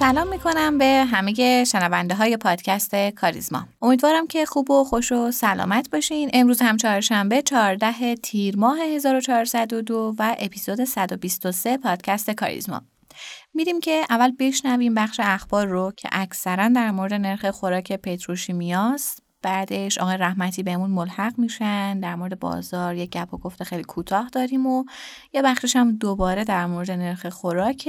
سلام می‌کنم به همه شنونده های پادکست کاریزما. امیدوارم که خوب و خوش و سلامت باشین. امروز هم چهارشنبه 14 تیر ماه 1402 و اپیزود 123 پادکست کاریزما. میریم که اول بشنویم بخش اخبار رو که اکثرا در مورد نرخ خوراک پتروشیمیاست بعدش آقای رحمتی بهمون ملحق میشن در مورد بازار یک گپ و گفته خیلی کوتاه داریم و یه بخشش هم دوباره در مورد نرخ خوراک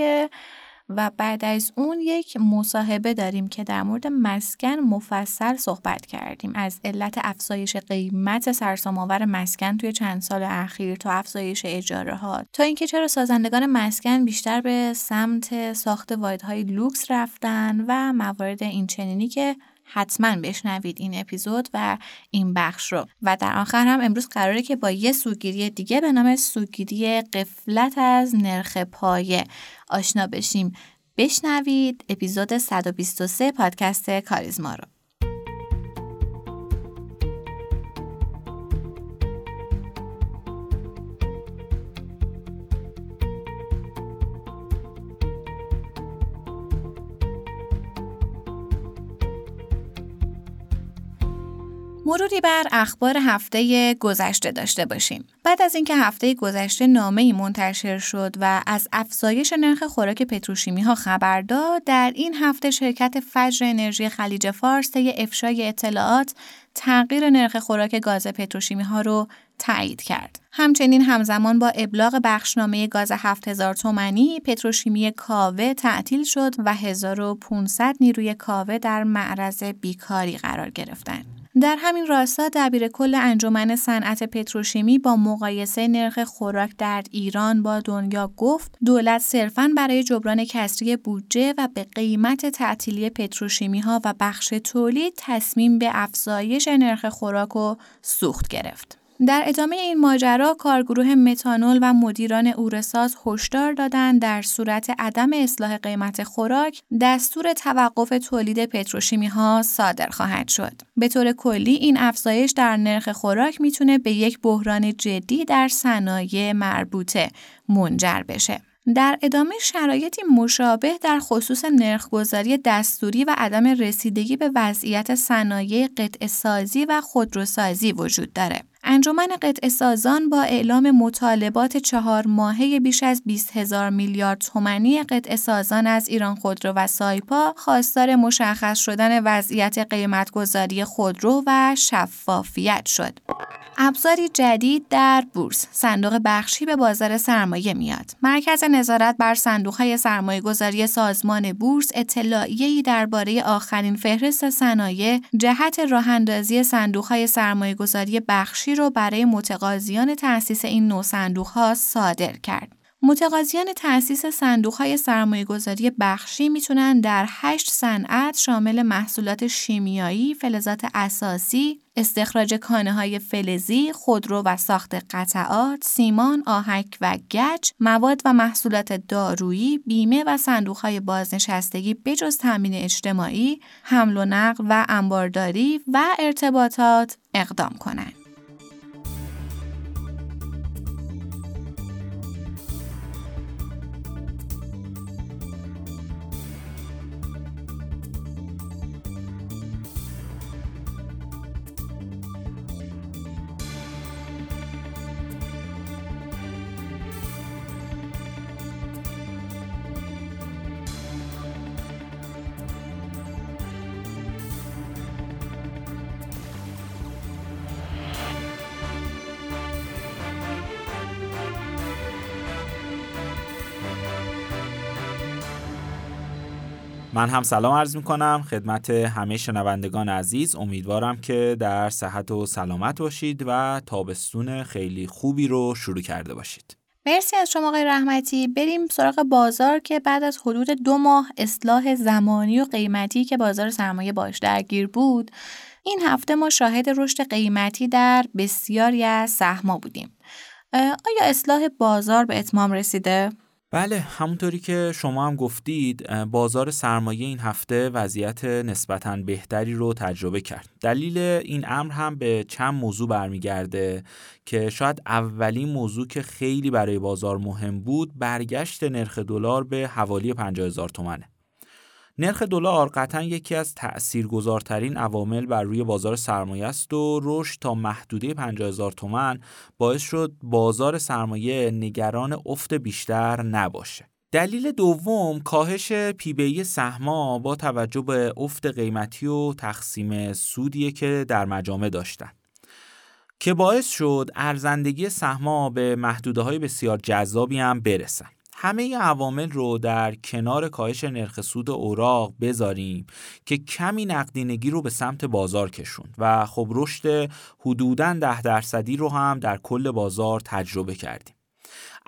و بعد از اون یک مصاحبه داریم که در مورد مسکن مفصل صحبت کردیم. از علت افزایش قیمت سرسام‌آور مسکن توی چند سال اخیر تا افزایش اجاره ها تا اینکه چرا سازندگان مسکن بیشتر به سمت ساخت واحدهای لوکس رفتن و موارد این چنینی که حتما بشنوید این اپیزود و این بخش رو. و در آخر هم امروز قراره که با یه سوگیری دیگه به نام سوگیری قفلت از نرخ پایه آشنا بشیم. بشنوید اپیزود 123 پادکست کاریزما رو. مروری بر اخبار هفته گذشته داشته باشیم. بعد از اینکه هفته گذشته نامه منتشر شد و از افزایش نرخ خوراک پتروشیمی ها خبر داد، در این هفته شرکت فجر انرژی خلیج فارس طی افشای اطلاعات تغییر نرخ خوراک گاز پتروشیمی ها رو تایید کرد. همچنین همزمان با ابلاغ بخشنامه گاز 7000 تومانی پتروشیمی کاوه تعطیل شد و 1500 نیروی کاوه در معرض بیکاری قرار گرفتند. در همین راستا دبیر کل انجمن صنعت پتروشیمی با مقایسه نرخ خوراک در ایران با دنیا گفت دولت صرفاً برای جبران کسری بودجه و به قیمت تعطیلی پتروشیمی ها و بخش تولید تصمیم به افزایش نرخ خوراک و سوخت گرفت. در ادامه این ماجرا کارگروه متانول و مدیران اورساز هشدار دادند در صورت عدم اصلاح قیمت خوراک دستور توقف تولید پتروشیمی ها صادر خواهد شد. به طور کلی این افزایش در نرخ خوراک می‌تونه به یک بحران جدی در صنایع مربوطه منجر بشه. در ادامه شرایطی مشابه در خصوص نرخگذاری دستوری و عدم رسیدگی به وضعیت صنایع قطع سازی و خودروسازی وجود داره. انجمن قطع سازان با اعلام مطالبات چهار ماهه بیش از 20 هزار میلیارد تومانی قطع سازان از ایران خودرو و سایپا خواستار مشخص شدن وضعیت قیمتگذاری خودرو و شفافیت شد. ابزاری جدید در بورس صندوق بخشی به بازار سرمایه میاد مرکز نظارت بر صندوق های سرمایه گذاری سازمان بورس اطلاعیه‌ای درباره آخرین فهرست صنایع جهت راه اندازی صندوق های سرمایه گذاری بخشی رو برای متقاضیان تأسیس این نو صندوق ها صادر کرد متقاضیان تأسیس صندوقهای سرمایه گذاری بخشی می‌تونن در هشت صنعت شامل محصولات شیمیایی، فلزات اساسی، استخراج کانه های فلزی، خودرو و ساخت قطعات، سیمان، آهک و گچ، مواد و محصولات دارویی، بیمه و صندوقهای بازنشستگی بجز تامین اجتماعی، حمل و نقل و انبارداری و ارتباطات اقدام کنند. من هم سلام عرض می کنم خدمت همه شنوندگان عزیز امیدوارم که در صحت و سلامت باشید و تابستون خیلی خوبی رو شروع کرده باشید. مرسی از شما آقای رحمتی. بریم سراغ بازار که بعد از حدود دو ماه اصلاح زمانی و قیمتی که بازار سرمایه باش درگیر بود این هفته ما شاهد رشد قیمتی در بسیاری از سهما بودیم. آیا اصلاح بازار به اتمام رسیده؟ بله همونطوری که شما هم گفتید بازار سرمایه این هفته وضعیت نسبتا بهتری رو تجربه کرد. دلیل این امر هم به چند موضوع برمیگرده که شاید اولین موضوع که خیلی برای بازار مهم بود برگشت نرخ دلار به حوالی 50 هزار تومنه. نرخ دلار قطعا یکی از تأثیرگذارترین عوامل بر روی بازار سرمایه است و رشد تا محدوده 50 هزار تومن باعث شد بازار سرمایه نگران افت بیشتر نباشه. دلیل دوم کاهش پیبی سهما با توجه به افت قیمتی و تقسیم سودیه که در مجامع داشتن. که باعث شد ارزندگی سهما به محدوده های بسیار جذابی هم برسن. همه عوامل رو در کنار کاهش نرخ سود اوراق بذاریم که کمی نقدینگی رو به سمت بازار کشوند و خب رشد حدوداً ده درصدی رو هم در کل بازار تجربه کردیم.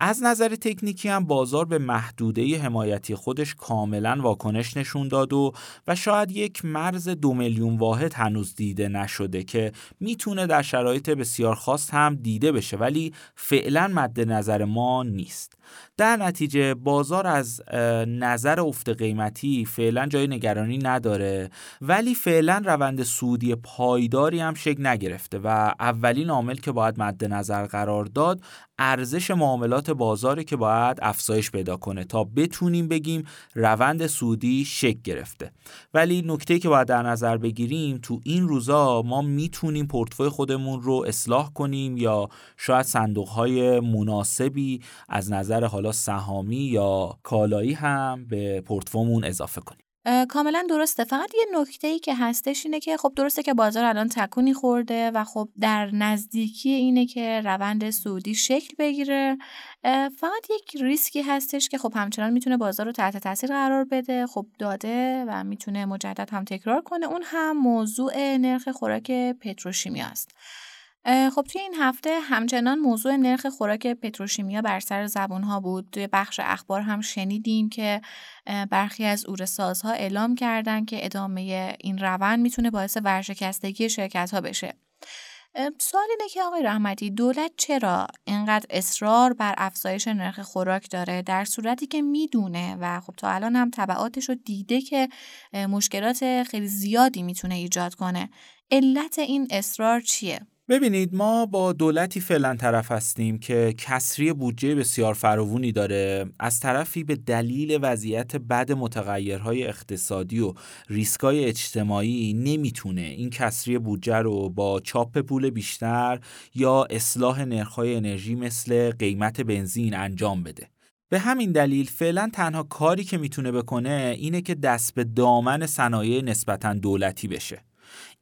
از نظر تکنیکی هم بازار به محدوده حمایتی خودش کاملا واکنش نشون داد و و شاید یک مرز دو میلیون واحد هنوز دیده نشده که می‌تونه در شرایط بسیار خاص هم دیده بشه ولی فعلا مد نظر ما نیست. در نتیجه بازار از نظر افت قیمتی فعلا جای نگرانی نداره ولی فعلا روند سودی پایداری هم شکل نگرفته و اولین عامل که باید مد نظر قرار داد ارزش معاملات بازاری که باید افزایش پیدا کنه تا بتونیم بگیم روند سودی شکل گرفته. ولی نکته که باید در نظر بگیریم تو این روزا ما می‌تونیم پورتفوی خودمون رو اصلاح کنیم یا شاید صندوق های مناسبی از نظر حالا سهامی یا کالایی هم به پورتفومون اضافه کنیم. کاملا درسته. فقط یه نکته ای که هستش اینه که خب درسته که بازار الان تکونی خورده و خب در نزدیکی اینه که روند سودی شکل بگیره. فقط یک ریسکی هستش که خب همچنان می‌تونه بازار رو تحت تاثیر قرار بده. خب داده و می‌تونه مجدد هم تکرار کنه. اون هم موضوع نرخ خوراک پتروشیمی است. خب توی این هفته همچنان موضوع نرخ خوراک پتروشیمیا بر سر زبون ها بود. توی بخش اخبار هم شنیدیم که برخی از اورسازها اعلام کردن که ادامه این روند می‌تونه باعث ورشکستگی شرکت ها بشه. سوال اینه که آقای رحمتی دولت چرا اینقدر اصرار بر افزایش نرخ خوراک داره در صورتی که می‌دونه و خب تا الان هم طبعاتش رو دیده که مشکلات خیلی زیادی می‌تونه ایجاد کنه علت این اصرار چیه ببینید ما با دولتی فعلا طرف هستیم که کسری بودجه بسیار فراوونی داره. از طرفی به دلیل وضعیت بد متغیرهای اقتصادی و ریسکای اجتماعی نمی‌تونه این کسری بودجه رو با چاپ پول بیشتر یا اصلاح نرخهای انرژی مثل قیمت بنزین انجام بده. به همین دلیل فعلا تنها کاری که می‌تونه بکنه اینه که دست به دامن صنایع نسبتا دولتی بشه.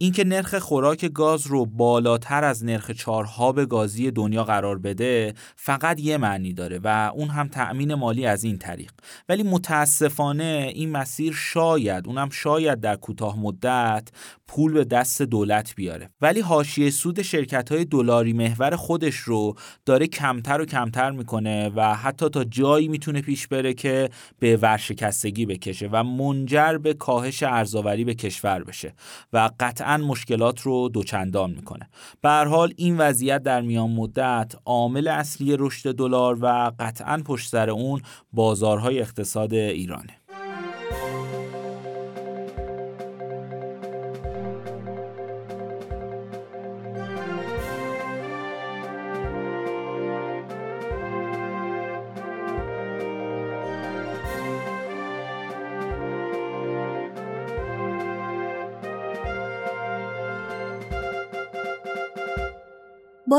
اینکه نرخ خوراک گاز رو بالاتر از نرخ چهارهاب گازی دنیا قرار بده فقط یه معنی داره و اون هم تأمین مالی از این طریق. ولی متاسفانه این مسیر شاید اونم شاید در کوتاه مدت پول به دست دولت بیاره. ولی حاشیه سود شرکت های دلاری محور خودش رو داره کمتر و کمتر می‌کنه و حتی تا جایی می‌تونه پیش بره که به ورشکستگی بکشه و منجر به کاهش ارزآوری به کشور بشه. و قطعا مشکلات رو دوچندان می‌کنه. به حال این وضعیت در میان مدت عامل اصلی رشد دلار و قطعا پشت سر اون بازارهای اقتصاد ایرانه.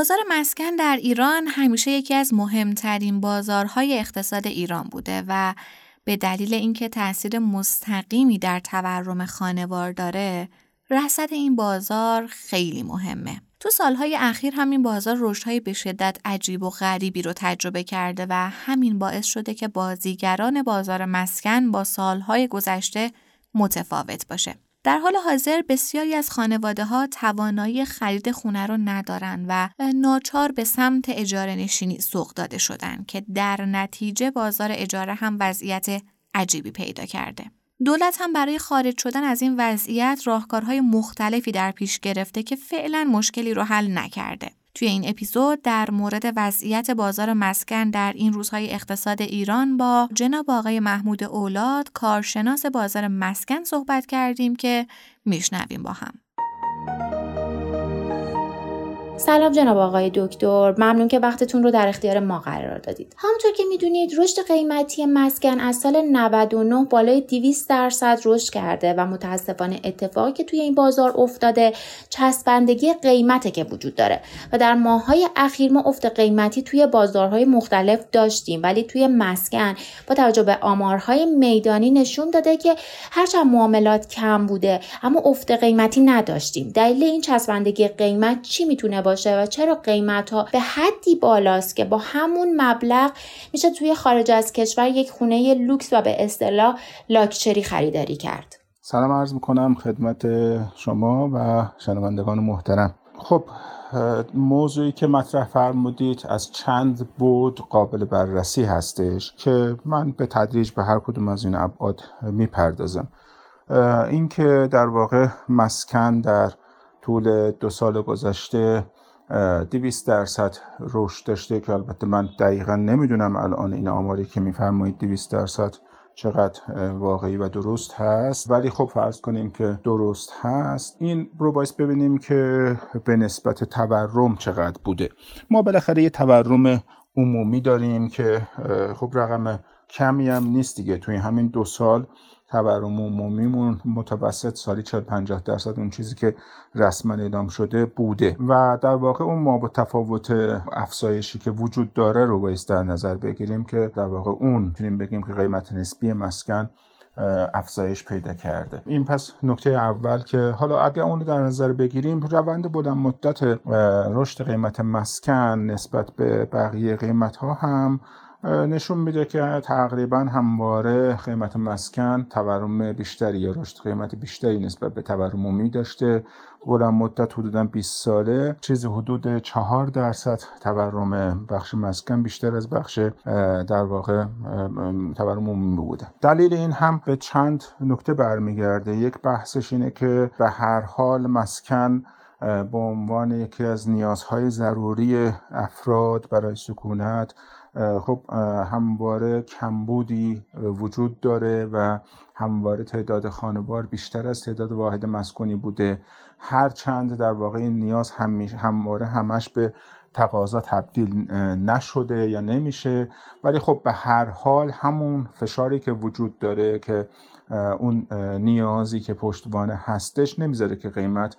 بازار مسکن در ایران همیشه یکی از مهمترین بازارهای اقتصاد ایران بوده و به دلیل اینکه تاثیر مستقیمی در تورم خانوار داره رصد این بازار خیلی مهمه. تو سالهای اخیر همین بازار رشدهای به شدت عجیب و غریبی رو تجربه کرده و همین باعث شده که بازیگران بازار مسکن با سالهای گذشته متفاوت باشه. در حال حاضر بسیاری از خانواده ها توانایی خرید خونه رو ندارن و ناچار به سمت اجاره نشینی سوق داده شدن که در نتیجه بازار اجاره هم وضعیت عجیبی پیدا کرده. دولت هم برای خارج شدن از این وضعیت راهکارهای مختلفی در پیش گرفته که فعلا مشکلی رو حل نکرده. توی این اپیزود در مورد وضعیت بازار مسکن در این روزهای اقتصاد ایران با جناب آقای محمود اولاد کارشناس بازار مسکن صحبت کردیم که میشنویم با هم. سلام جناب آقای دکتر. ممنون که وقتتون رو در اختیار ما قرار دادید. همونطور که می‌دونید رشد قیمتی مسکن از سال 99 بالای 200 درصد رشد کرده و متاسفانه اتفاقی که توی این بازار افتاده چسبندگی قیمته که وجود داره. و در ماههای اخیر ما افت قیمتی توی بازارهای مختلف داشتیم ولی توی مسکن با توجه به آمارهای میدانی نشون داده که هرچند معاملات کم بوده اما افت قیمتی نداشتیم. دلیل این چسبندگی قیمت چی می‌تونه باشه و چرا قیمت ها به حدی بالاست که با همون مبلغ میشه توی خارج از کشور یک خونه لوکس و به اصطلاح لاکچری خریداری کرد؟ سلام عرض می‌کنم خدمت شما و شنوندگان محترم. خب موضوعی که مطرح فرمودید از چند بود قابل بررسی هستش که من به تدریج به هر کدوم از این ابعاد می‌پردازم. اینکه در واقع مسکن در طول دو سال گذشته 200 درصد رشد داشته که البته من دقیقا نمی‌دونم الان این آماری که میفرمایید 200 درصد چقدر واقعی و درست هست. ولی خب فرض کنیم که درست هست. این رو باید ببینیم که به نسبت تورم چقدر بوده. ما بالاخره یه تورم عمومی داریم که خب رقم کمی هم نیست دیگه. توی همین دو سال تورم عمومیمون متوسط سالی 40 50 درصد اون چیزی که رسما اعلام شده بوده. و در واقع اون ما با تفاوت افزایشی که وجود داره رو باید در نظر بگیریم که در واقع اون می‌تونیم بگیم که قیمت نسبی مسکن افزایش پیدا کرده. این پس نکته اول که حالا اگر اون رو در نظر بگیریم روند بلند مدت رشد قیمت مسکن نسبت به بقیه قیمت ها هم نشون میده که تقریبا همواره قیمت مسکن تورم بیشتری یا رشد قیمت بیشتری نسبت به تورم عمومی داشته. بلند مدت حدودا 20 ساله. چیزی حدود 4 درصد تورم بخش مسکن بیشتر از بخش در واقع تورم عمومی بوده. دلیل این هم به چند نکته برمیگرده. یک بحثش اینه که به هر حال مسکن به عنوان یکی از نیازهای ضروری افراد برای سکونت خب همواره کمبودی وجود داره و همواره تعداد خانوار بیشتر از تعداد واحد مسکونی بوده. هر چند در واقع این نیاز همواره همش به تقاضا تبدیل نشده یا نمیشه. ولی خب به هر حال همون فشاری که وجود داره که اون نیازی که پشتوانه هستش نمی‌ذاره که قیمت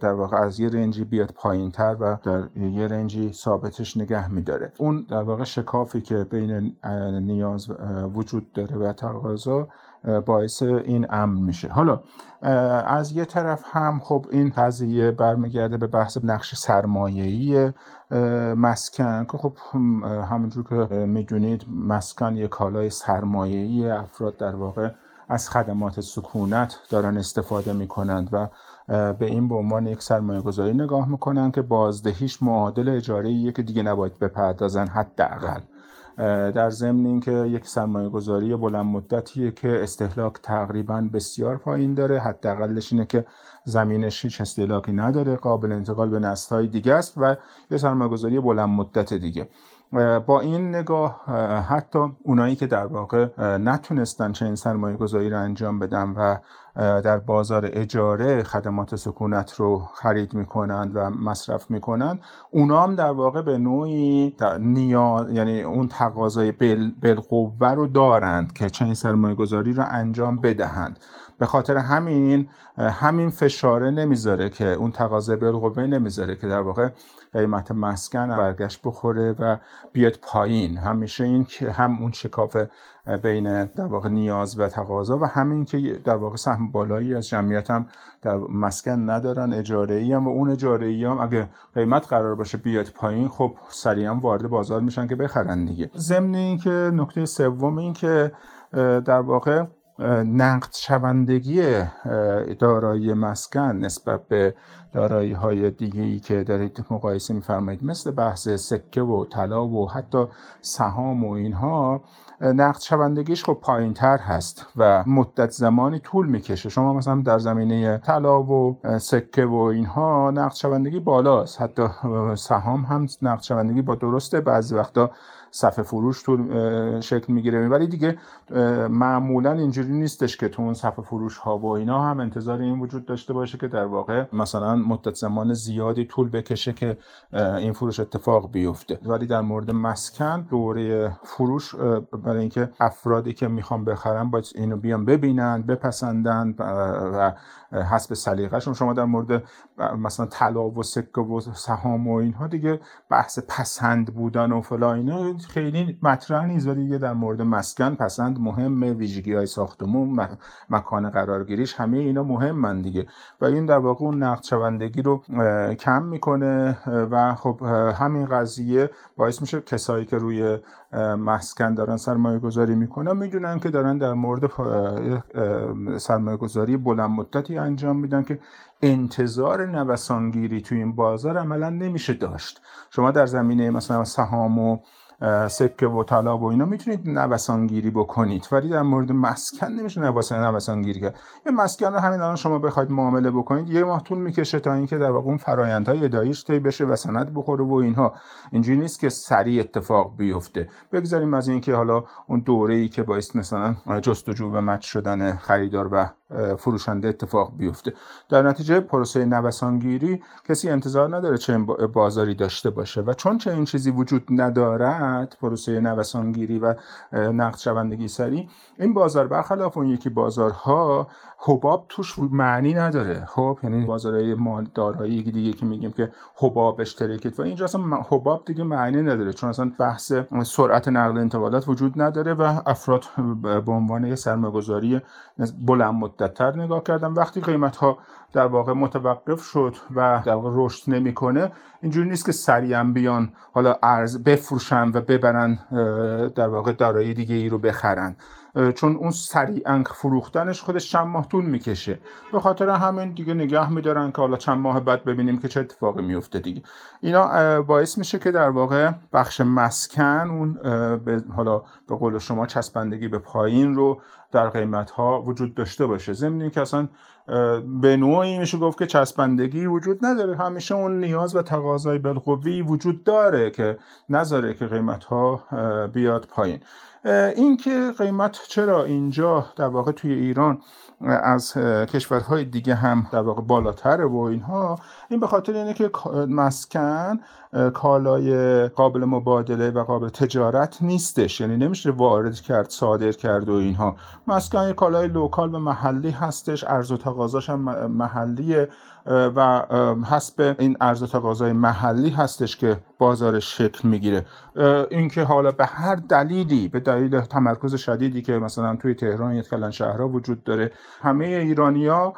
در واقع از یه رنجی بیاد پایین تر و در یه رنجی ثابتش نگه میداره. اون در واقع شکافی که بین نیاز وجود داره و تقاضا باعث این امن میشه. حالا از یه طرف هم خب این قضیه برمیگرده به بحث نقش سرمایه‌ای مسکن که خب همونجور که می‌دونید مسکن یه کالای سرمایه‌ای افراد در واقع از خدمات سکونت دارن استفاده می‌کنند و به این به عنوان یک سرمایه گذاری نگاه می‌کنن که بازدهیش معادل اجاره که دیگه نباید بپردازن حداقل. در ضمن اینکه یک سرمایه گذاری بلند مدتیه که استهلاک تقریبا بسیار پایین داره. حداقلش اینه که زمینش هیچ استهلاکی نداره قابل انتقال به نسل‌های دیگه است و یه سرمایه گذاری بلند مدت دیگه. با این نگاه حتی اونایی که در واقع نتونستن چنین سرمایه گذاری رو انجام بدن و در بازار اجاره خدمات سکونت رو خرید می‌کنند و مصرف می‌کنند اونا هم در واقع به نوعی نیاز یعنی اون تقاضای بالقوه رو دارند که چنین سرمایه گذاری رو انجام بدهند. به خاطر همین همین فشاره نمی‌ذاره که اون تقاضای بالقوه نمی‌ذاره که در واقع قیمت مسکن برگشت بخوره و بیاد پایین. همیشه این که هم اون شکاف بین در واقع نیاز و تقاضا و همین که در واقع سهم بالایی از جمعیت هم در مسکن ندارن اجاره ای هم و اون اجاره ای هم اگه قیمت قرار باشه بیاد پایین خب سریعا وارد بازار میشن که بخرن دیگه. ضمن این که نکته سوم این که در واقع نقد شوندگی دارایی مسکن نسبت به دارایی های دیگه ای که دارید مقایسه میفرمایید مثل بحث سکه و طلا و حتی سهام و اینها نقد شوندگیش خب پایین تر هست و مدت زمانی طول می‌کشه. شما مثلا در زمینه طلا و سکه و اینها نقد شوندگی بالاست. حتی سهام هم نقد شوندگی با درسته. بعضی وقتا صفحه فروش تو شکل می‌گیره. ولی دیگه معمولا اینجوری نیستش که تو اون صفحه فروش ها و اینا هم انتظار این وجود داشته باشه که در واقع مثلا مدت زمان زیادی طول بکشه که این فروش اتفاق بیفته. ولی در مورد مسکن دوره فروش برای اینکه افرادی که می‌خوان بخرن باید اینو بیان ببینن بپسندن و حسب سلیقهشون. شما در مورد مثلا طلا و سکه و سهام و اینها دیگه بحث پسند بودن و فلا اینا خیلی مطرح نیست. ولی دیگه در مورد مسکن پسند مهمه. ویژگی های ساختمون مکان قرارگیریش همه اینا مهمن دیگه. و این در واقع اون نقد شوندگی رو کم می‌کنه. و خب همین قضیه باعث میشه کسایی که روی مسکن دارن سرمایه گذاری می‌کنن. می‌دونن که دارن در مورد سرمایه گذاری بلند مدتی انجام میدن که انتظار نوسانگیری توی این بازار عملا نمیشه داشت. شما در زمینه مثلا سهام و سکه و طلا و اینا می‌تونید نوسانگیری بکنید. ولی در مورد مسکن نمیشه نوسانگیری کرد. یه مسکن رو همین الان شما بخواید معامله بکنید یه ماه طول می‌کشه تا اینکه در واقع اون فرایندهای اداییش طی بشه و سند بخوره و اینها. اینجوری نیست که سریع اتفاق بیفته. بگذاریم از اینکه حالا اون دوره ای که باعث مثلا جستجو و مچ شدن خریدار و فروشنده اتفاق بیفته. در نتیجه پروسه نوسانگیری کسی انتظار نداره چه بازاری داشته باشه و چون چه این چیزی وجود ندارد پروسه نوسانگیری و نقد شوندگی سری این بازار برخلاف اون یکی بازارها حباب توش معنی نداره. خب یعنی بازارهای مال دارایی دیگه که میگیم که حباب اشتراکیت و اینجا اصلا حباب دیگه معنی نداره. چون اصلا بحث سرعت نقل انتقالات وجود نداره و افراد به عنوان یه سرمایه‌گذاری بلند مدتتر نگاه کردن. وقتی قیمت ها در واقع متوقف شد و در واقع رشد نمی‌کنه اینجوری نیست که سریعا بیان حالا ارز بفروشن و ببرن در واقع دارایی دیگه ای رو بخرن. چون اون سریعا فروختنش خودش چند ماه طول می‌کشه. به خاطر همین دیگه نگه میدارن که حالا چند ماه بعد ببینیم که چه اتفاقی میفته دیگه. اینا باعث میشه که در واقع بخش مسکن اون به حالا به قول شما چسبندگی به پایین رو در قیمت ها وجود داشته باشه. ضمن که اصلا به نوعی میشه گفت که چسبندگی وجود نداره. همیشه اون نیاز و تقاضای بالقوی وجود داره که نذاره که قیمت ها بیاد پایین. اینکه قیمت چرا اینجا در واقع توی ایران از کشورهای دیگه هم در واقع بالاتره و اینها این به خاطر اینه که مسکن کالای قابل مبادله و قابل تجارت نیستش. یعنی نمیشه وارد کرد صادر کرد و اینها. مسکن کالای لوکال و محلی هستش. ارز و تقاضاش هم محلیه. و حسب این ارز و تقاضای محلی هستش که بازارش شکل می‌گیره. اینکه حالا به هر دلیلی به دلیل تمرکز شدیدی که مثلا توی تهران یا کلان شهرها وجود داره همه ایرانیا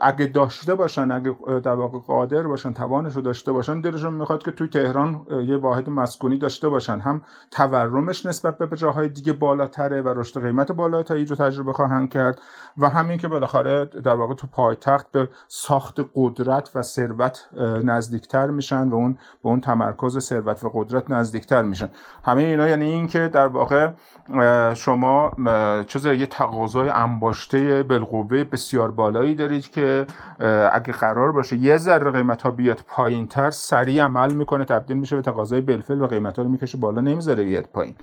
اگه داشته باشن اگه در واقع قادر باشن توانش رو داشته باشن دلشون می‌خواد که توی تهران یه واحد مسکونی داشته باشن. هم تورمش نسبت به جاهای دیگه بالاتره و رشد قیمت بالاتری رو تجربه خواهند کرد. و همین که بالاخره در واقع تو پایتخت به ساخت قدرت و ثروت نزدیکتر میشن و اون به اون تمرکز ثروت و قدرت نزدیکتر میشن. همه اینا یعنی این که در واقع شما چیز یه تقاضای انباشته بالقوه بسیار بالایی دارید. که اگه قرار باشه یه ذره قیمت ها بیاد پایین تر سریع عمل می‌کنه تبدیل میشه به تقاضای بلفل و قیمت ها رو می‌کشه بالا نمی‌ذاره بیاد پایین.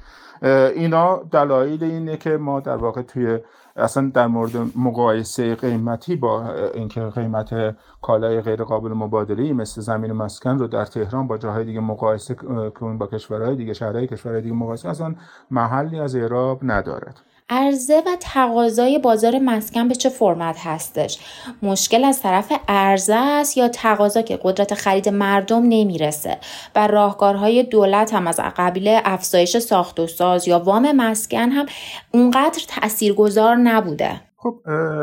اینا دلایل اینه که ما در واقع توی اصلا در مورد مقایسه قیمتی با اینکه قیمت کالای غیر قابل مبادله مثل زمین مسکن رو در تهران با جاهای دیگه مقایسه کنیم با کشورهای دیگه شهرهای کشورهای دیگه مقایسه اصلا محلی از اعراب ندارد. عرضه و تقاضای بازار مسکن به چه فرمت هستش؟ مشکل از طرف عرضه است یا تقاضا که قدرت خرید مردم نمی‌رسه؟ و راهکارهای دولت هم از قبیل افزایش ساخت و ساز یا وام مسکن هم اونقدر تاثیرگذار نبوده. خب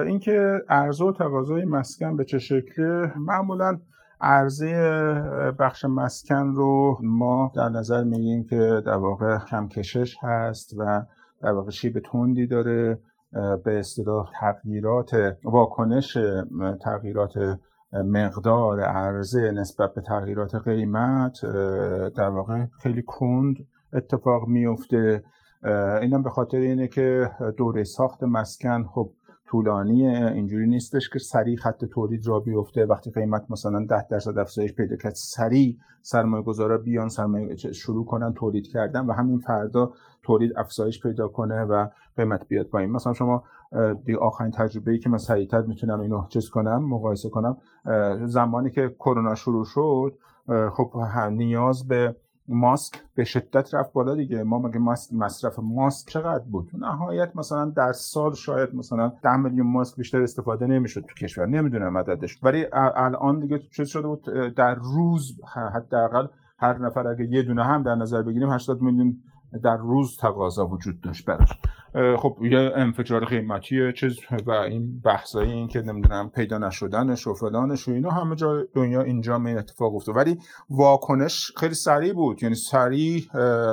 اینکه عرضه و تقاضای مسکن به چه شکله معمولا عرضه بخش مسکن رو ما در نظر میگیم که در واقع کم کشش هست و در واقع شیب تندی داره به اصطلاح تغییرات واکنش تغییرات مقدار عرضه نسبت به تغییرات قیمت در واقع خیلی کند اتفاق میفته. اینم به خاطر اینه که دوره ساخت مسکن خب طولانیه اینجوری نیستش که سریع خط تولید را بیفته. وقتی قیمت مثلا 10 درصد افزایش پیدا کرد سریع سرمایه گذارا بیان سرمایه شروع کنن تولید کردن و همین فردا تولید افزایش پیدا کنه و قیمت بیاد پایین. مثلا شما دی آخرین تجربه ای که من سریعتر می‌تونم اینو چیز کنم مقایسه کنم زمانی که کرونا شروع شد خب نیاز به ماسک به شدت رفت بالا دیگه. ما مگه مصرف ماسک چقدر بود؟ نهایت مثلا در سال شاید مثلا 10 میلیون ماسک بیشتر استفاده نمی‌شد تو کشور. نمی‌دونم عددش ولی الان دیگه چیز شده بود در روز حداقل هر نفر اگه یه دونه هم در نظر بگیریم 80 میلیون در روز تقاضا وجود داشت براش. خب یه انفجار قیمتی چیز و این بحثایی این که نمی‌دونم پیدا نشدنش و فلانش و اینا همه جا دنیا اینجا این اتفاق افتاد. ولی واکنش خیلی سریع بود. یعنی سریع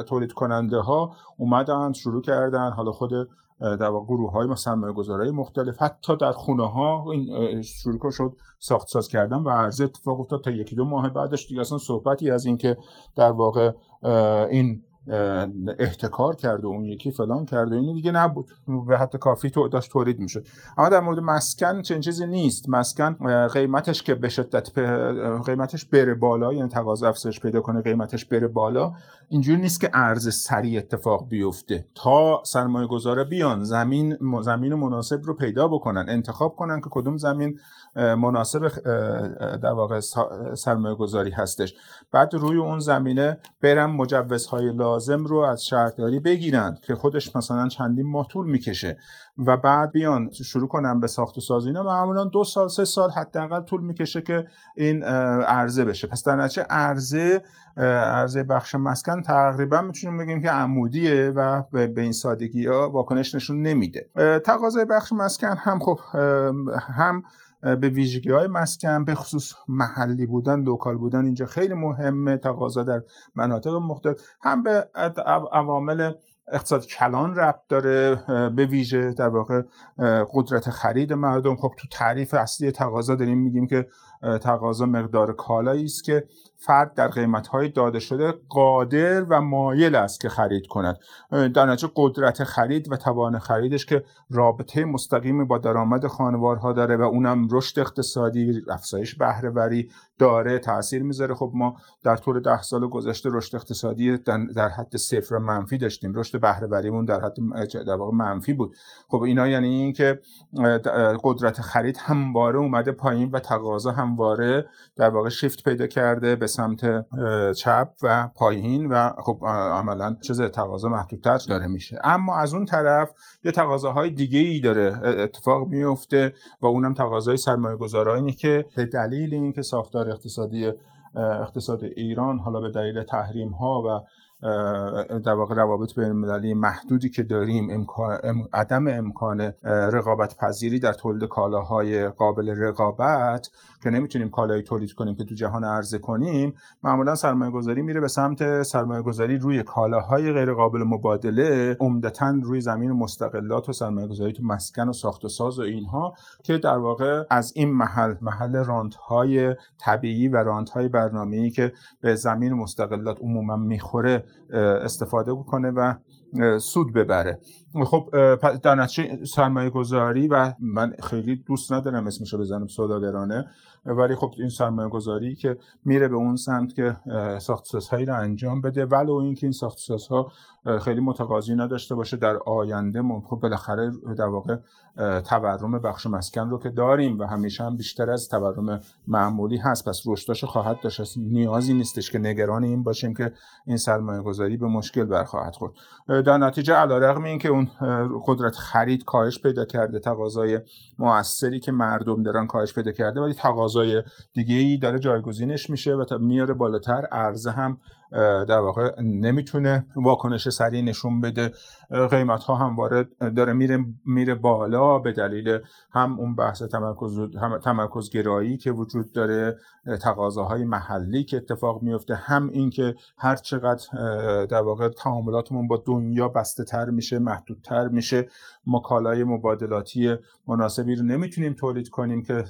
تولید کننده ها اومدن شروع کردن. حالا خود در واقع گروه های سرمایه گذارای مختلف حتی در خونه ها این شروع شد ساخت ساز کردن و عرضه اتفاق افتاد تا یکی دو ماه بعدش دیگه اصلا صحبتی از اینکه در واقع این احتکار کرد و اون یکی فلان کرد و این دیگه نبود. به حتی کافی تو داشت تولید می‌شد. اما در مورد مسکن چنین چیزی نیست. مسکن قیمتش که به شدت قیمتش بره بالا یعنی تقاضا افزایش پیدا کنه قیمتش بره بالا اینجوری نیست که ارز سریع اتفاق بیفته. تا سرمایه گذاره بیان زمین زمین مناسب رو پیدا بکنن انتخاب کنن که کدوم زمین مناسب در واقع سرمایه گذاری هستش. بعد روی اون زمینه برن مجوزهای لازم رو از شهرداری بگیرن که خودش مثلا چندین ماه طول می‌کشه و بعد بیان شروع کنن به ساخت و ساز اینا. معمولا دو سال سه سال حداقل طول می‌کشه که این عرضه بشه. پس در نتیجه عرضه عرضه بخش مسکن تقریبا می‌تونیم بگیم که عمودیه و به این سادگی ها واکنش نشون نمیده. تقاضای بخش مسکن هم خب هم به ویژگی های مسکن به خصوص محلی بودن لوکال بودن اینجا خیلی مهمه تقاضا در مناطق مختلف. هم به عوامل اقتصاد کلان ربط داره به ویژه در واقع قدرت خرید مردم. خب تو تعریف اصلی تقاضا داریم میگیم که تقاضا مقدار کالایی است که فرد در قیمت های داده شده قادر و مایل است که خرید کند. در نتیجه قدرت خرید و توان خریدش که رابطه مستقیمی با درآمد خانوارها داره و اونم رشد اقتصادی افزایش بهره داره تاثیر می‌ذاره. خب ما در طول ده سال گذشته رشد اقتصادی در حد صفر منفی داشتیم. رشد بهره وریمون در حد در واقع منفی بود. خب اینا یعنی این که قدرت خرید همواره اومده پایین و تقاضا همواره در واقع شیفت پیدا کرده. به سمت چپ و پایین و خب عملا چیز تقاضا محدودتر داره میشه. اما از اون طرف یه تقاضاهای دیگه ای داره اتفاق میفته و اونم تقاضای سرمایه گذارانی که به دلیل اینکه ساختار اقتصادی اقتصاد ایران حالا به دلیل تحریم ها و در واقع روابط بین المللی محدودی که داریم امکان، عدم امکان رقابت پذیری در تولید کالاهای قابل رقابت که نمی‌تونیم کالایی تولید کنیم که تو جهان عرضه کنیم معمولا سرمایه گذاری میره به سمت سرمایه گذاری روی کالاهای غیر قابل مبادله عمدتا روی زمین مستقلات و سرمایه گذاری تو مسکن و ساخت و ساز و اینها که در واقع از این محل محل رانت های طبیعی و رانت های برنامه‌ای که به زمین مستقلات عموما می‌خوره استفاده بکنه و سود ببره. خب در نتیجه سرمایه گذاری و من خیلی دوست ندارم اسمشو بزنم سوداگرانه. ولی خب این سرمایه گذاری که میره به اون سمت که ساخت سازهایی رو انجام بده. ولو اینکه این ساخت سازها خیلی متقاضی نداشته باشه در آینده خب بالاخره در واقع تورم بخش مسکن رو که داریم و همیشه هم بیشتر از تورم معمولی هست. پس رشدش خواهد داشت. نیازی نیستش که نگران این باشیم که این سرمایه گذاری به مشکل برخواهد خورد. در نتیجه علیرغم اینکه اون قدرت خرید کاهش پیدا کرده تقاضای موثری که مردم دارن کاهش پیدا کرده ولی تقاضای دیگه ای داره جایگزینش میشه و میاره بالاتر عرضه هم در واقع نمی‌تونه واکنش سریع نشون بده. قیمت ها هم وارد داره میره میره بالا به دلیل هم اون بحث تمرکز هم تمرکز گرایی که وجود داره تقاضاهای محلی که اتفاق میفته هم اینکه هر چقدر در واقع تعاملاتمون با دنیا بسته تر میشه محدودتر میشه ما کالای مبادلاتی مناسبی رو نمی‌تونیم تولید کنیم که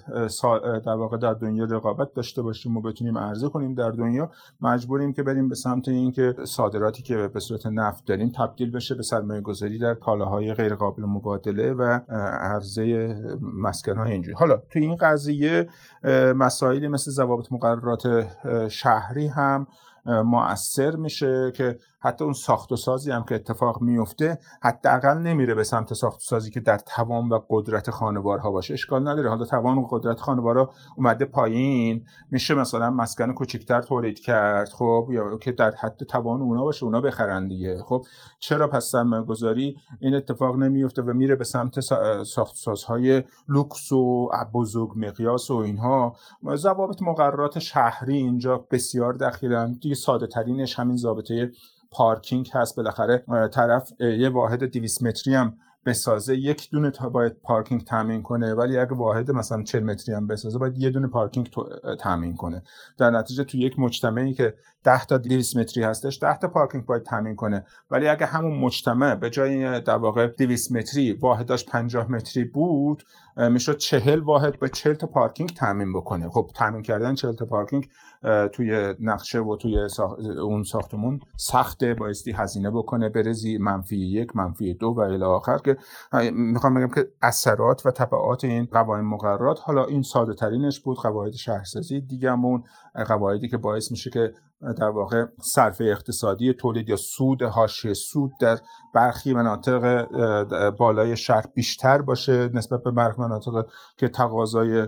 در واقع در دنیا رقابت داشته باشیم و بتونیم عرضه کنیم در دنیا مجبوریم که بریم به سمت اینکه صادراتی که به صورت نفت داریم تبدیل بشه به سرمایه گذاری در کالاهای غیر قابل مبادله و عرضه مسکن های اینجوری. حالا تو این قضیه مسائلی مثل ضوابط مقررات شهری هم مؤثر میشه که حتی اون ساخت و سازی هم که اتفاق میفته حداقل نمیره به سمت ساخت و سازی که در توان و قدرت خانوارها باشه. اشکال نداره. حالا توان و قدرت خانوارها اومده پایین. میشه مثلا مسکن کوچکتر تولید کرد خب؟ یا که در حد توان اونا باشه اونا بخرن دیگه. خب؟ چرا پس سرمایه گذاری این اتفاق نمیفته و میره به سمت ساخت سازهای لوکس و بزرگ مقیاس و اینها؟ ضوابط مقررات شهری اینجا بسیار دخیلن. دیگه ساده ترینش همین ضابطه پارکینگ هست. بالاخره طرف یه واحد 200 متری هم بسازه. یک دونه تا باید پارکینگ تامین کنه ولی اگه واحد مثلا 40 متری هم بسازه باید یه دونه پارکینگ تامین کنه. در نتیجه تو یک مجتمعی که 10 تا 200 متری هستش 10 تا پارکینگ باید تامین کنه. ولی اگه همون مجتمع به جای در واقع 200 متری واحداش 50 متری بود می‌شد 40 واحد به 40 تا پارکینگ تامین بکنه. خب تامین کردن 40 تا پارکینگ توی نقشه و توی اون ساختمون سخته بایستی هزینه بکنه برزی منفی یک منفی دو و الی آخر که می‌خوام بگم که اثرات و تبعات این قواعد مقررات حالا این ساده ترینش بود قواعد شهرسازی دیگهمون قواعدی که باعث میشه که در واقع صرف اقتصادی تولید یا سود حاشیه سود در برخی مناطق بالای شهر بیشتر باشه نسبت به برخی مناطق که تقاضای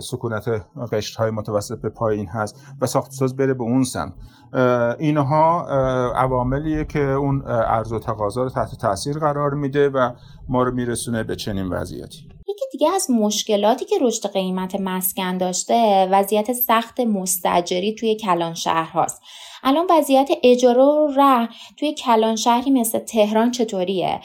سکونت قشت های متوسط به پایین هست و ساخت ساز بره به اون سمت. اینها عواملیه که اون ارز و تقاضا رو تحت تاثیر قرار میده و ما رو میرسونه به چنین وضعیتی. یکی دیگه از مشکلاتی که رشد قیمت مسکن داشته وضعیت سخت مستجری توی کلان شهر هاست. الان وضعیت اجاره و ره توی کلان شهری مثل تهران چطوریه؟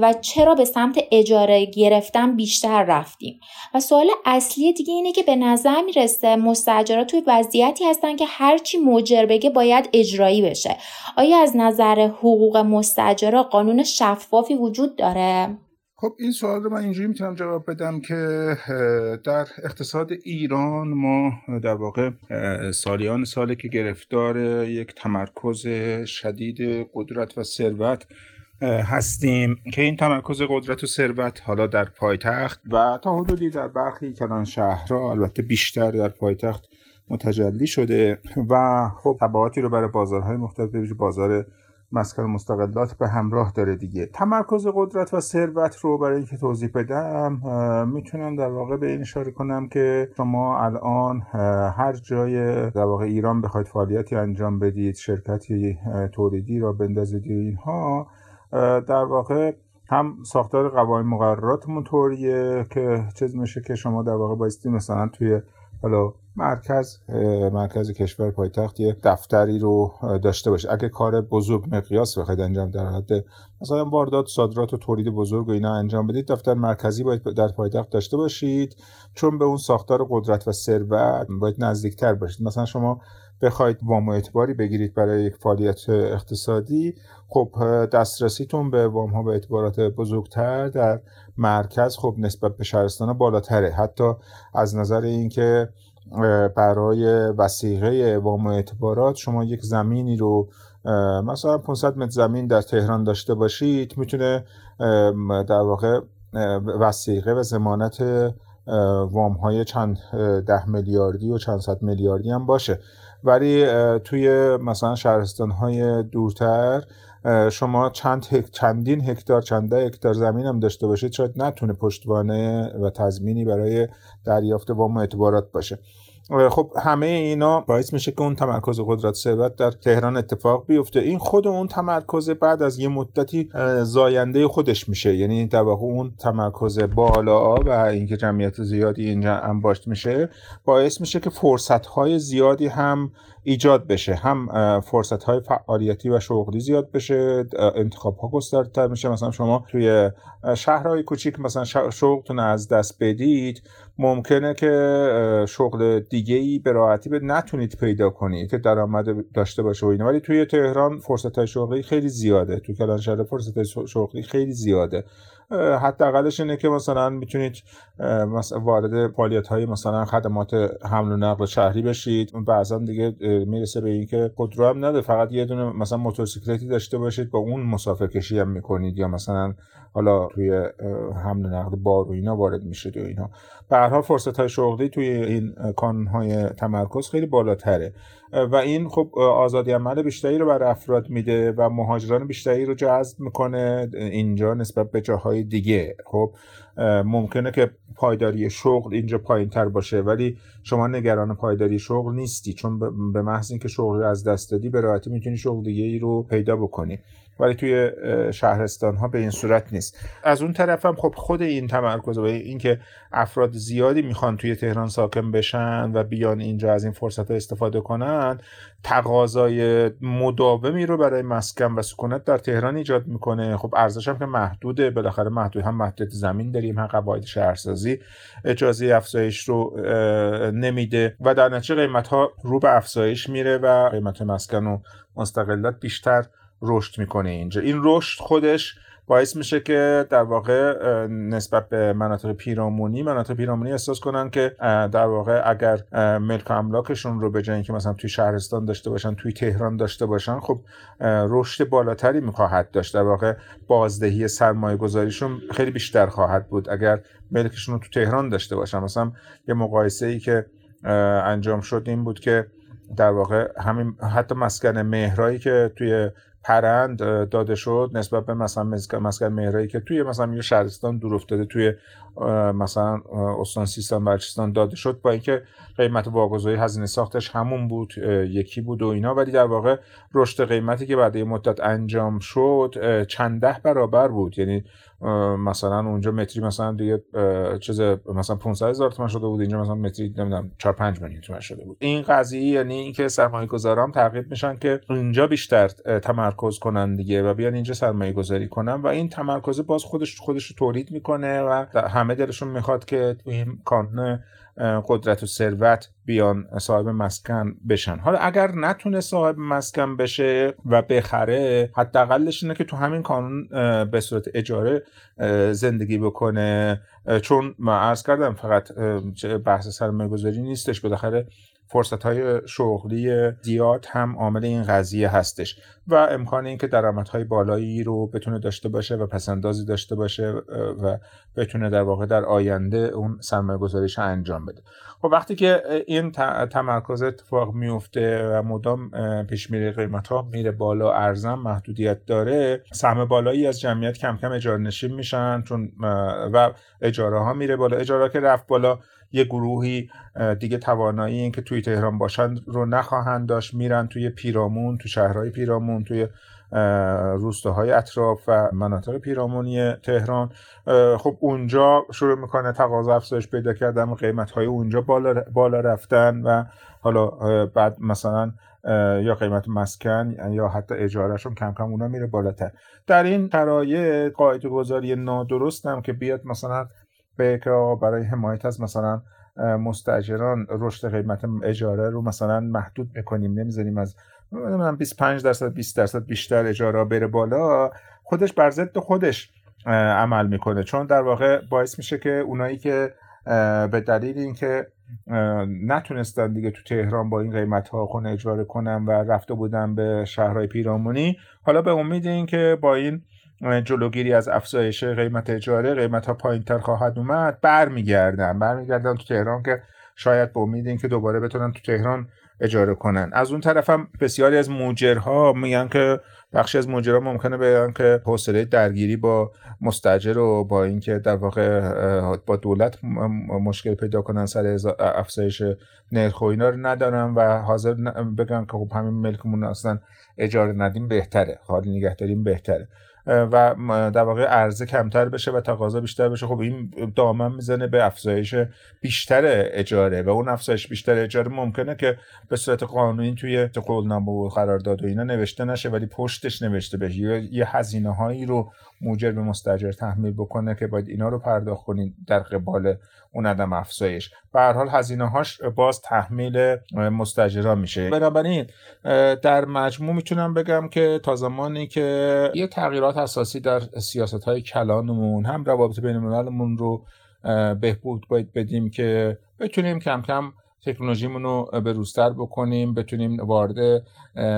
و چرا به سمت اجاره گرفتن بیشتر رفتیم؟ و سوال اصلی دیگه اینه که به نظر می‌رسه مستجرا توی وضعیتی هستن که هرچی مجر بگه باید اجرایی بشه. آیا از نظر حقوق مستجرا قانون شفافی وجود داره؟ خب این سوال رو من اینجوری می‌تونم جواب بدم که در اقتصاد ایران ما در واقع سالیان ساله که گرفتار یک تمرکز شدید قدرت و ثروت هستیم که این تمرکز قدرت و ثروت حالا در پایتخت و تا حدودی در برخی کلان شهرها البته بیشتر در پایتخت متجلی شده و خب تبعاتی رو برای بازارهای مختلف بازار مسکن مستقلات به همراه داره دیگه. تمرکز قدرت و ثروت رو برای اینکه توضیح بدم می‌تونم در واقع به این اشاره کنم که شما الان هر جای در واقع ایران بخواید فعالیتی انجام بدید شرکتی تولیدی را بندازید اینها در واقع هم ساختار قوانین مقرراتمون طوریه که چیز میشه که شما در واقع بایستی مثلا توی حالا مرکز مرکز کشور پایتخت یه دفتری رو داشته باشه. اگه کار بزرگ مقیاس بخواید انجام در حد مثلا واردات صادرات و تولید بزرگ و اینا انجام بدید دفتر مرکزی باید در پایتخت داشته باشید. چون به اون ساختار قدرت و ثروت باید نزدیکتر باشید. مثلا شما بخواید وام اعتباری بگیرید برای یک فعالیت اقتصادی خب دسترسیتون به وام ها و اعتبارات بزرگتر در مرکز خب نسبت به شهرستان بالاتره. حتی از نظر اینکه برای وسیقه وام اعتبارات شما یک زمینی رو مثلا 500 متر زمین در تهران داشته باشید می‌تونه در واقع وسیقه و زمانت وام های چند ده میلیاردی و چند صد میلیاردی هم باشه. ولی توی مثلا شهرستان های دورتر شما چند هک... چندین هکتار چنده هکتار زمین هم داشته باشید شاید نتونه پشتوانه و تضمینی برای دریافت وام اعتبارات باشه. خب همه اینا باعث میشه که اون تمرکز قدرت ثروت در تهران اتفاق بیفته. این خود اون تمرکز بعد از یه مدتی زاینده خودش میشه. یعنی در واقع اون تمرکز بالا و اینکه جمعیت زیادی اینجا انباشت میشه باعث میشه که فرصت های زیادی هم ایجاد بشه. هم فرصت های فعالیتی و شغلی زیاد بشه انتخاب ها گسترده میشه. مثلا شما توی شهرهای کوچیک مثلا شغلتون از دست بدید. ممکنه که شغل دیگه ای به راحتی به نتونید پیدا کنید که درآمد داشته باشه و اینا. ولی توی تهران فرصت های شغلی خیلی زیاده. توی کلانشهر فرصت شغلی خیلی زیاده. حداقلش اینه که مثلا می‌تونید وارد فعالیت های مثلا خدمات حمل و نقل شهری بشید. بعضا دیگه می‌رسه به اینکه خودرو هم نده. فقط یه دونه مثلا موتورسیکلتی داشته باشید با اون مسافر کشی هم می‌کنید یا مثلا حالا توی حمل و نقل بار و اینا وارد میشید و اینا. حال فرصت های شغلی توی این کانون های تمرکز خیلی بالاتره. و این خب آزادی عمل بیشتری رو بر افراد میده و مهاجران بیشتری رو جذب می‌کنه اینجا نسبت به جاهای دیگه. خب ممکنه که پایداری شغل اینجا پایین تر باشه ولی شما نگران پایداری شغل نیستی چون به محض اینکه شغل از دست دادی به راحتی می‌تونی شغل دیگه ای رو پیدا بکنی. ولی توی شهرستان ها به این صورت نیست. از اون طرف هم خب خود این تمرکز و اینکه افراد زیادی می‌خوان توی تهران ساکن بشن و بیان اینجا از این فرصت استفاده کنن تقاضای مداومی رو برای مسکن و سکونت در تهران ایجاد می‌کنه. خب ارزش هم که محدوده. بالاخره محدود هم محدود زمین داریم هم قواعد شهرسازی اجازه افزایش رو نمیده و در نتیجه قیمت ها رو به افزایش میره و قیمت مسکن و مستقلات بیشتر رشد می‌کنه اینجا این رشد خودش باعث میشه که در واقع نسبت به مناطق پیرامونی مناطق پیرامونی احساس کنن که در واقع اگر ملک املاکشون رو به جای که مثلا توی شهرستان داشته باشن توی تهران داشته باشن خب رشد بالاتری می‌خواهد داشت. در واقع بازدهی سرمایه گذاریشون خیلی بیشتر خواهد بود. اگر ملکشون رو تو تهران داشته باشن. مثلا یه مقایسه ای که انجام شد این بود که در واقع همین حتی مسکن مهرایی که توی پرند داده شد نسبت به مثلا مسکن مهرایی که توی مثلا یه شهرستان دور افتاده توی مثلا استان سیستان بلوچستان داده شد با اینکه قیمت واگذاری هزینه ساختش همون بود یکی بود و اینا. ولی در واقع رشد قیمتی که بعد مدت انجام شد چند ده برابر بود. یعنی مثلا اونجا متری مثلا دیگه چیز مثلا 500 هزار تومان شده بود اینجا مثلا متری نمی‌دونم 4 5 میلیون تومان شده بود. این قضیه یعنی اینکه سرمایه گذاران ترغیب میشن که اینجا بیشتر تمرکز کنن دیگه و بیان اینجا سرمایه گذاری کنن و این تمرکز باز خودش خودش رو تولید می‌کنه و همه دلشون می‌خواد که این کانون قدرت و ثروت بیان صاحب مسکن بشن. حالا اگر نتونه صاحب مسکن بشه و بخره حداقلش اینه که تو همین کانون به صورت اجاره زندگی بکنه. چون ما عرض کردم فقط بحث سرمایه گذاری نیستش. بالاخره فرصت های شغلی زیاد هم عامل این قضیه هستش و امکان اینکه درآمدهای بالایی رو بتونه داشته باشه و پسندازی داشته باشه و بتونه در واقع در آینده اون سرمایه گذاریش انجام بده. خب وقتی که این تمرکز اتفاق میفته و مدام پیش میره قیمت ها میره بالا ارزم محدودیت داره سهم بالایی از جمعیت کم کم اجاره نشین میشن چون و اجاره ها میره بالا. اجاره که رفت بالا یه گروهی دیگه توانایی این که توی تهران باشن رو نخواهند داشت. میرن توی پیرامون تو شهرهای پیرامون توی روستاهای اطراف و مناطق پیرامونی تهران. خب اونجا شروع می‌کنه تقاضا افزایش پیدا کردن قیمت های اونجا بالا, بالا رفتن و حالا بعد مثلا یا قیمت مسکن یا حتی اجارهشون کم کم اونا میره بالاتر. در این شرایط قاعده گذاری نادرست هم که بیاد مثلا به که برای حمایت از مثلا مستاجران رشد قیمت اجاره رو مثلا محدود می‌کنیم نمی‌ذاریم از 25 درصد 20 درصد بیشتر اجاره بره بالا. خودش بر ضد خودش عمل می‌کنه. چون در واقع باعث میشه که اونایی که به دلیل اینکه نتونستن دیگه تو تهران با این قیمت ها خونه اجاره کنن و رفته بودن به شهرهای پیرامونی حالا به امید اینکه با این جلوگیری از افزایش قیمت اجاره قیمت ها پایین تر خواهد اومد برمیگردن برمیگردن تو تهران که شاید به امید اینکه دوباره بتونن تو تهران اجاره کنن. از اون طرف هم بسیاری از موجرها میگن که بخشی از ماجرا ممکنه بگن که حوصله درگیری با مستجر و با اینکه در واقع با دولت مشکل پیدا کنن سر افزایش نرخ و اینا رو ندارن و حاضر بگن که خب همین ملکمون اصلا اجاره ندیم بهتره حال نگه داریم بهتره. و در واقع عرضه کمتر بشه و تقاضا بیشتر بشه. خب این دامن می‌زنه به افزایش بیشتر اجاره و اون افزایش بیشتر اجاره ممکنه که به صورت قانونی توی قولنامه و قرارداد و اینا نوشته نشه ولی پشتش نوشته بشه. یه هزینه هایی رو موجر به مستجر تحمیل بکنه که باید اینا رو پرداخت کنید در قبال اون عدم افزایش. به هر حال هزینه هاش باز تحمیل مستجران میشه. بنابراین در مجموع می‌تونم بگم که تا زمانی که یه تغییرات اساسی در سیاست های کلانمون هم روابط بین المللمون رو بهبود باید بدیم که بتونیم کم کم تکنولوژیمون رو به روزتر بکنیم بتونیم وارد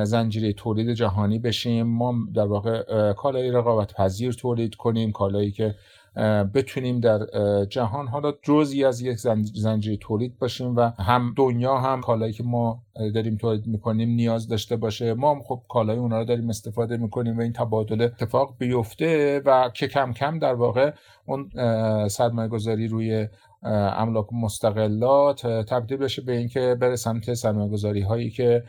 زنجیره تولید جهانی بشیم. ما در واقع کالای رقابت پذیر تولید کنیم کالایی که بتونیم در جهان حالا جزئی از یک زنجیره تولید باشیم و هم دنیا هم کالایی که ما داریم تولید می‌کنیم نیاز داشته باشه. ما هم خب کالای اونا رو داریم استفاده می‌کنیم و این تبادل اتفاق بیفته و که کم کم در واقع اون سرمایه گذاری روی املاک مستقلات تبدیل بشه به اینکه بره سمت سرمایه گذاری هایی که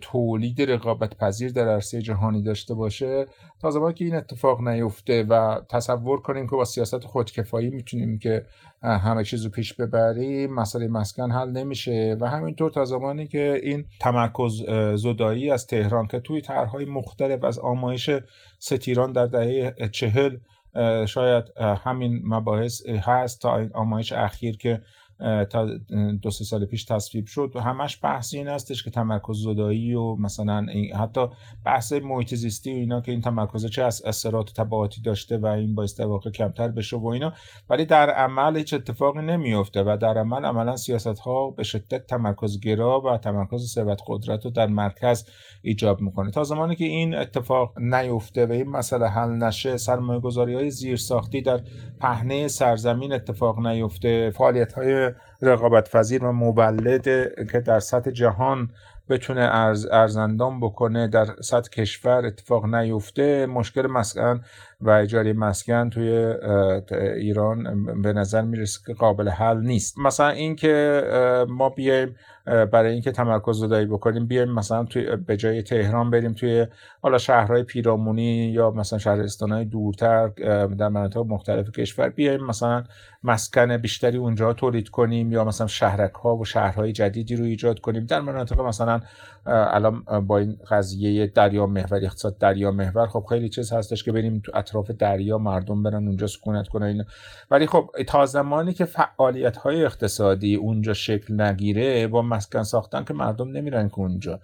تولید رقابت پذیر در عرصه جهانی داشته باشه. تا زمانی که این اتفاق نیفته و تصور کنیم که با سیاست خودکفایی می‌تونیم که همه چیز رو پیش ببریم مسئله مسکن حل نمیشه و همینطور تا زمانی که این تمرکز زدایی از تهران که توی طرحهای مختلف از آمایش ستیران در دهه چهل شاید همین مباحث هست تا آمایش اخیر که تا دو سه سال پیش تصویب شد و همش بحث این هستش که تمرکز زدایی و مثلا حتی بحث محیط زیستی و اینا که این تمرکز چه از اثرات و تبعاتی داشته و این باعث در واقع کمتر بشه و اینا. ولی در عمل هیچ اتفاقی نمیفته و در عمل عملا سیاست ها به شدت تمرکز گرا و تمرکز ثروت قدرت رو در مرکز ایجاب می‌کنه. تا زمانی که این اتفاق نیفته و این مسئله حل نشه سرمایه گذاری های زیر ساختی در پهنه سرزمین اتفاق نیفته فعالیت های رقابت پذیر و مولد که در سطح جهان بتونه ارز ارزندان بکنه در سطح کشور اتفاق نیفته مشکل مسکن و اجاره مسکن توی ایران به نظر می‌رسه که قابل حل نیست. مثلا اینکه ما بیایم برای اینکه تمرکز زدایی بکنیم بیایم مثلا توی به جای تهران بریم توی حالا شهرهای پیرامونی یا مثلا شهرستانهای دورتر در مناطق مختلف کشور بیایم مثلا مسکن بیشتری اونجا تولید کنیم یا مثلا شهرک ها و شهرهای جدیدی رو ایجاد کنیم. در مناطق مثلا الان با این قضیه دریا محور اقتصاد دریا محور خب خیلی چیز هستش که بریم تو اطراف دریا مردم برن اونجا سکونت کنن ولی خب تا زمانی که فعالیت های اقتصادی اونجا شکل نگیره با مسکن ساختن که مردم نمیرن که اونجا.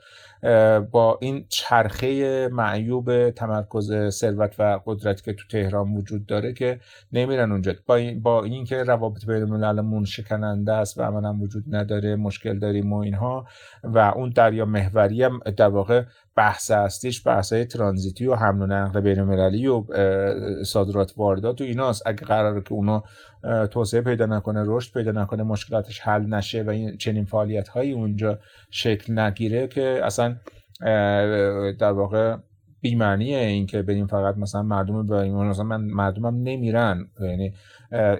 با این چرخه معیوب تمرکز ثروت و قدرت که تو تهران وجود داره که نمیرن اونجا. با, این با اینکه روابط بین المللمون شکننده است و عملا وجود نداره مشکل داریم و اینها و اون دریا محوری هم در واقع بحث هستیش بحث های ترانزیتی و حمل و نقل بین المللی و صادرات واردات و ایناست. اگه قراره که اونا توسعه پیدا نکنه رشد پیدا نکنه مشکلاتش حل نشه و این چنین فعالیت هایی اونجا شکل نگیره که اصلا در واقع بیمعنیه این که بریم فقط مثلا مردم بریم مثلا من مردمم نمیرن. یعنی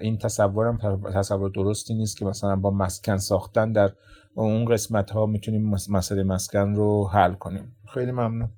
این تصورم تصور درستی نیست که مثلا با مسکن ساختن در اون قسمت ها می‌تونیم مسئله مسکن رو حل کنیم. خیلی ممنون.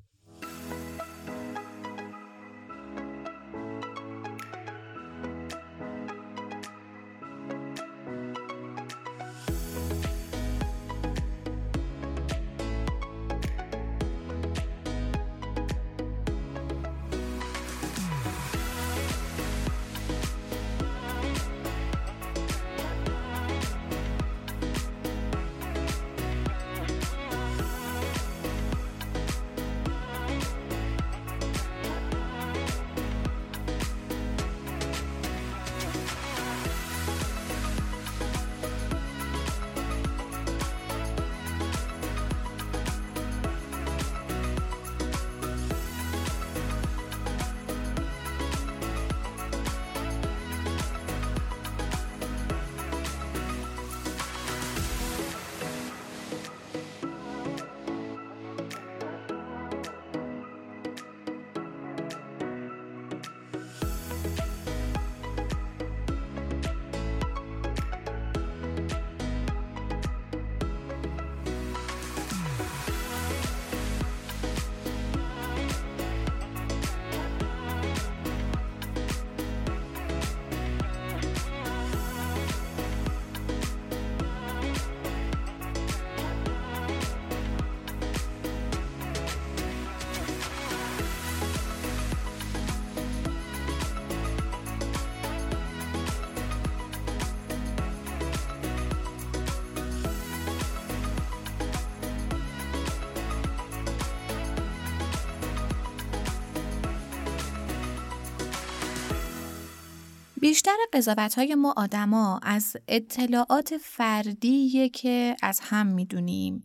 بیشتر قضاوت های ما آدما از اطلاعات فردیه که از هم می‌دونیم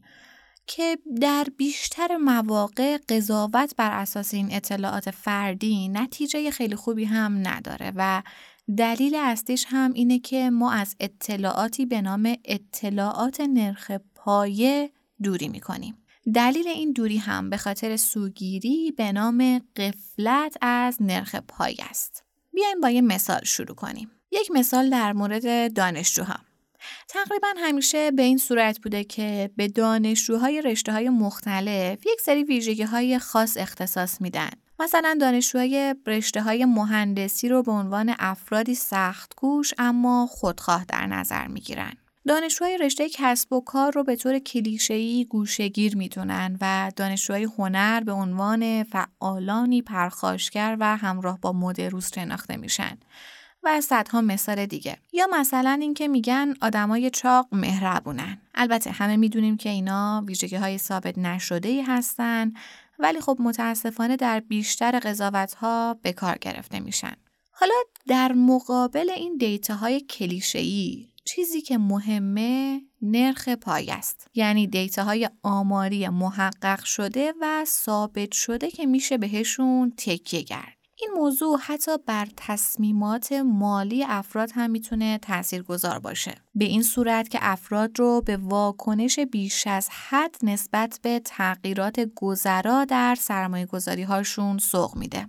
که در بیشتر مواقع قضاوت بر اساس این اطلاعات فردی نتیجه خیلی خوبی هم نداره و دلیل اصلیش هم اینه که ما از اطلاعاتی به نام اطلاعات نرخ پایه دوری می‌کنیم. دلیل این دوری هم به خاطر سوگیری به نام قفلت از نرخ پایه است. بیایم با یه مثال شروع کنیم. یک مثال در مورد دانشجوها. تقریبا همیشه به این صورت بوده که به دانشجوهای رشته های مختلف یک سری ویژگی های خاص اختصاص میدن. مثلا دانشجوهای رشته های مهندسی رو به عنوان افرادی سخت گوش اما خودخواه در نظر می‌گیرن. دانشجوهای رشته کسب و کار رو به طور کلیشه‌ای گوشهگیر می‌دونن و دانشجوهای هنر به عنوان فعالانی پرخاشگر و همراه با مد روز شناخته میشن. و صدها مثال دیگه یا مثلا اینکه میگن آدمای چاق مهربونن البته همه می‌دونیم که اینا ویژگی های ثابت نشده ای هستن ولی خب متاسفانه در بیشتر قضاوت ها به کار گرفته میشن حالا در مقابل این دیتاهای کلیشه‌ای چیزی که مهمه نرخ پای است یعنی دیتاهای آماری محقق شده و ثابت شده که میشه بهشون تکیه کرد این موضوع حتی بر تصمیمات مالی افراد هم می‌تونه گذار باشه. به این صورت که افراد رو به واکنش بیش از حد نسبت به تغییرات گذرا در سرمایه گذاری هاشون سوق میده.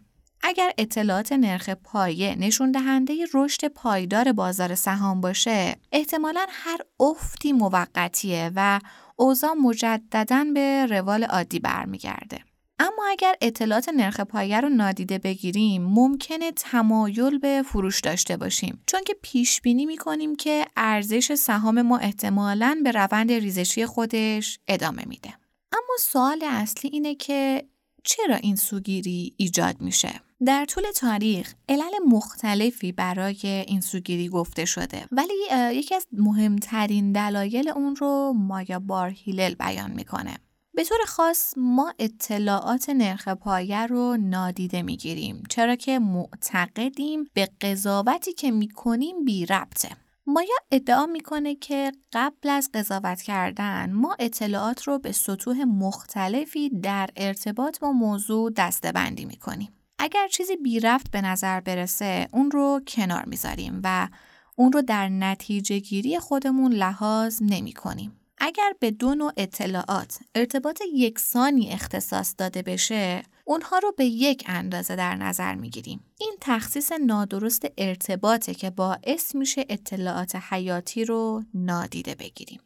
اگر اطلاعات نرخ پایه نشون دهنده رشد پایدار بازار سهام باشه، احتمالا هر افتی موقتیه و اوضاع مجددا به روال عادی برمیگرده. اما اگر اطلاعات نرخ پایه رو نادیده بگیریم ممکنه تمایل به فروش داشته باشیم چون که پیش بینی می‌کنیم که ارزش سهام ما احتمالاً به روند ریزشی خودش ادامه میده اما سوال اصلی اینه که چرا این سوگیری ایجاد میشه؟ در طول تاریخ علل مختلفی برای این سوگیری گفته شده. ولی یکی از مهمترین دلایل اون رو مایا بارهیلل بیان می‌کنه. به طور خاص ما اطلاعات نرخ پایه رو نادیده می‌گیریم چرا که معتقدیم به قضاوتی که می‌کنیم بی ربطه. مایا ادعا می‌کنه که قبل از قضاوت کردن ما اطلاعات رو به سطوح مختلفی در ارتباط با موضوع دستبندی می‌کنیم. اگر چیزی بی رفت به نظر برسه اون رو کنار می‌ذاریم و اون رو در نتیجه گیری خودمون لحاظ نمی کنیم. اگر به دو نوع اطلاعات ارتباط یکسانی اختصاص داده بشه اونها رو به یک اندازه در نظر می‌گیریم. این تخصیص نادرست ارتباطه که باعث میشه اطلاعات حیاتی رو نادیده بگیریم.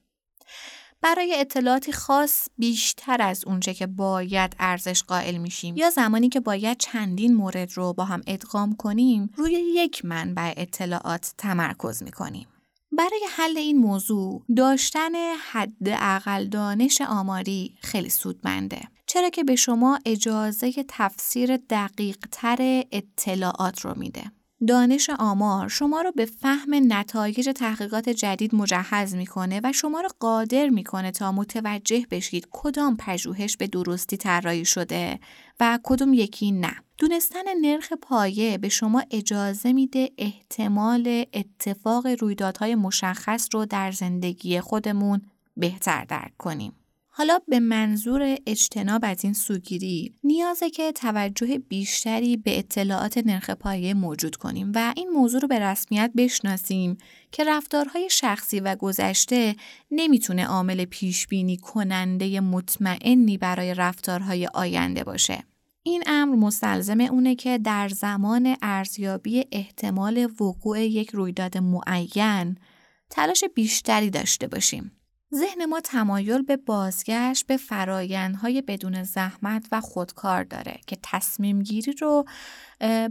برای اطلاعاتی خاص بیشتر از اونچه که باید ارزش قائل میشیم یا زمانی که باید چندین مورد رو با هم ادغام کنیم روی یک منبع اطلاعات تمرکز می‌کنیم. برای حل این موضوع داشتن حد اقل دانش آماری خیلی سودمنده. چرا که به شما اجازه تفسیر دقیق تر اطلاعات رو میده. دانش آمار شما رو به فهم نتایج تحقیقات جدید مجهز می‌کنه و شما رو قادر می‌کنه تا متوجه بشید کدام پژوهش به درستی طراحی شده و کدوم یکی نه. دونستن نرخ پایه به شما اجازه میده احتمال اتفاق رویدادهای مشخص رو در زندگی خودمون بهتر درک کنیم. حالا به منظور اجتناب از این سوگیری نیازه که توجه بیشتری به اطلاعات نرخ پایه موجود کنیم و این موضوع رو به رسمیت بشناسیم که رفتارهای شخصی و گذشته نمی‌تونه عامل پیش بینی کننده مطمئنی برای رفتارهای آینده باشه. این امر مستلزم اونه که در زمان ارزیابی احتمال وقوع یک رویداد معین تلاش بیشتری داشته باشیم. ذهن ما تمایل به بازگشت به فرایندهای بدون زحمت و خودکار داره که تصمیم گیری رو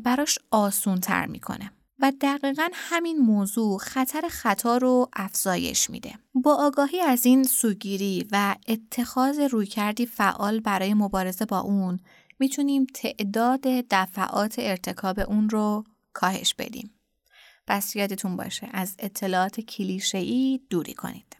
براش آسون تر می‌کنه. و دقیقا همین موضوع خطر خطا رو افزایش میده. با آگاهی از این سوگیری و اتخاذ رویکردی فعال برای مبارزه با اون می‌تونیم تعداد دفعات ارتکاب اون رو کاهش بدیم. پس یادتون باشه از اطلاعات کلیشه‌ای دوری کنید.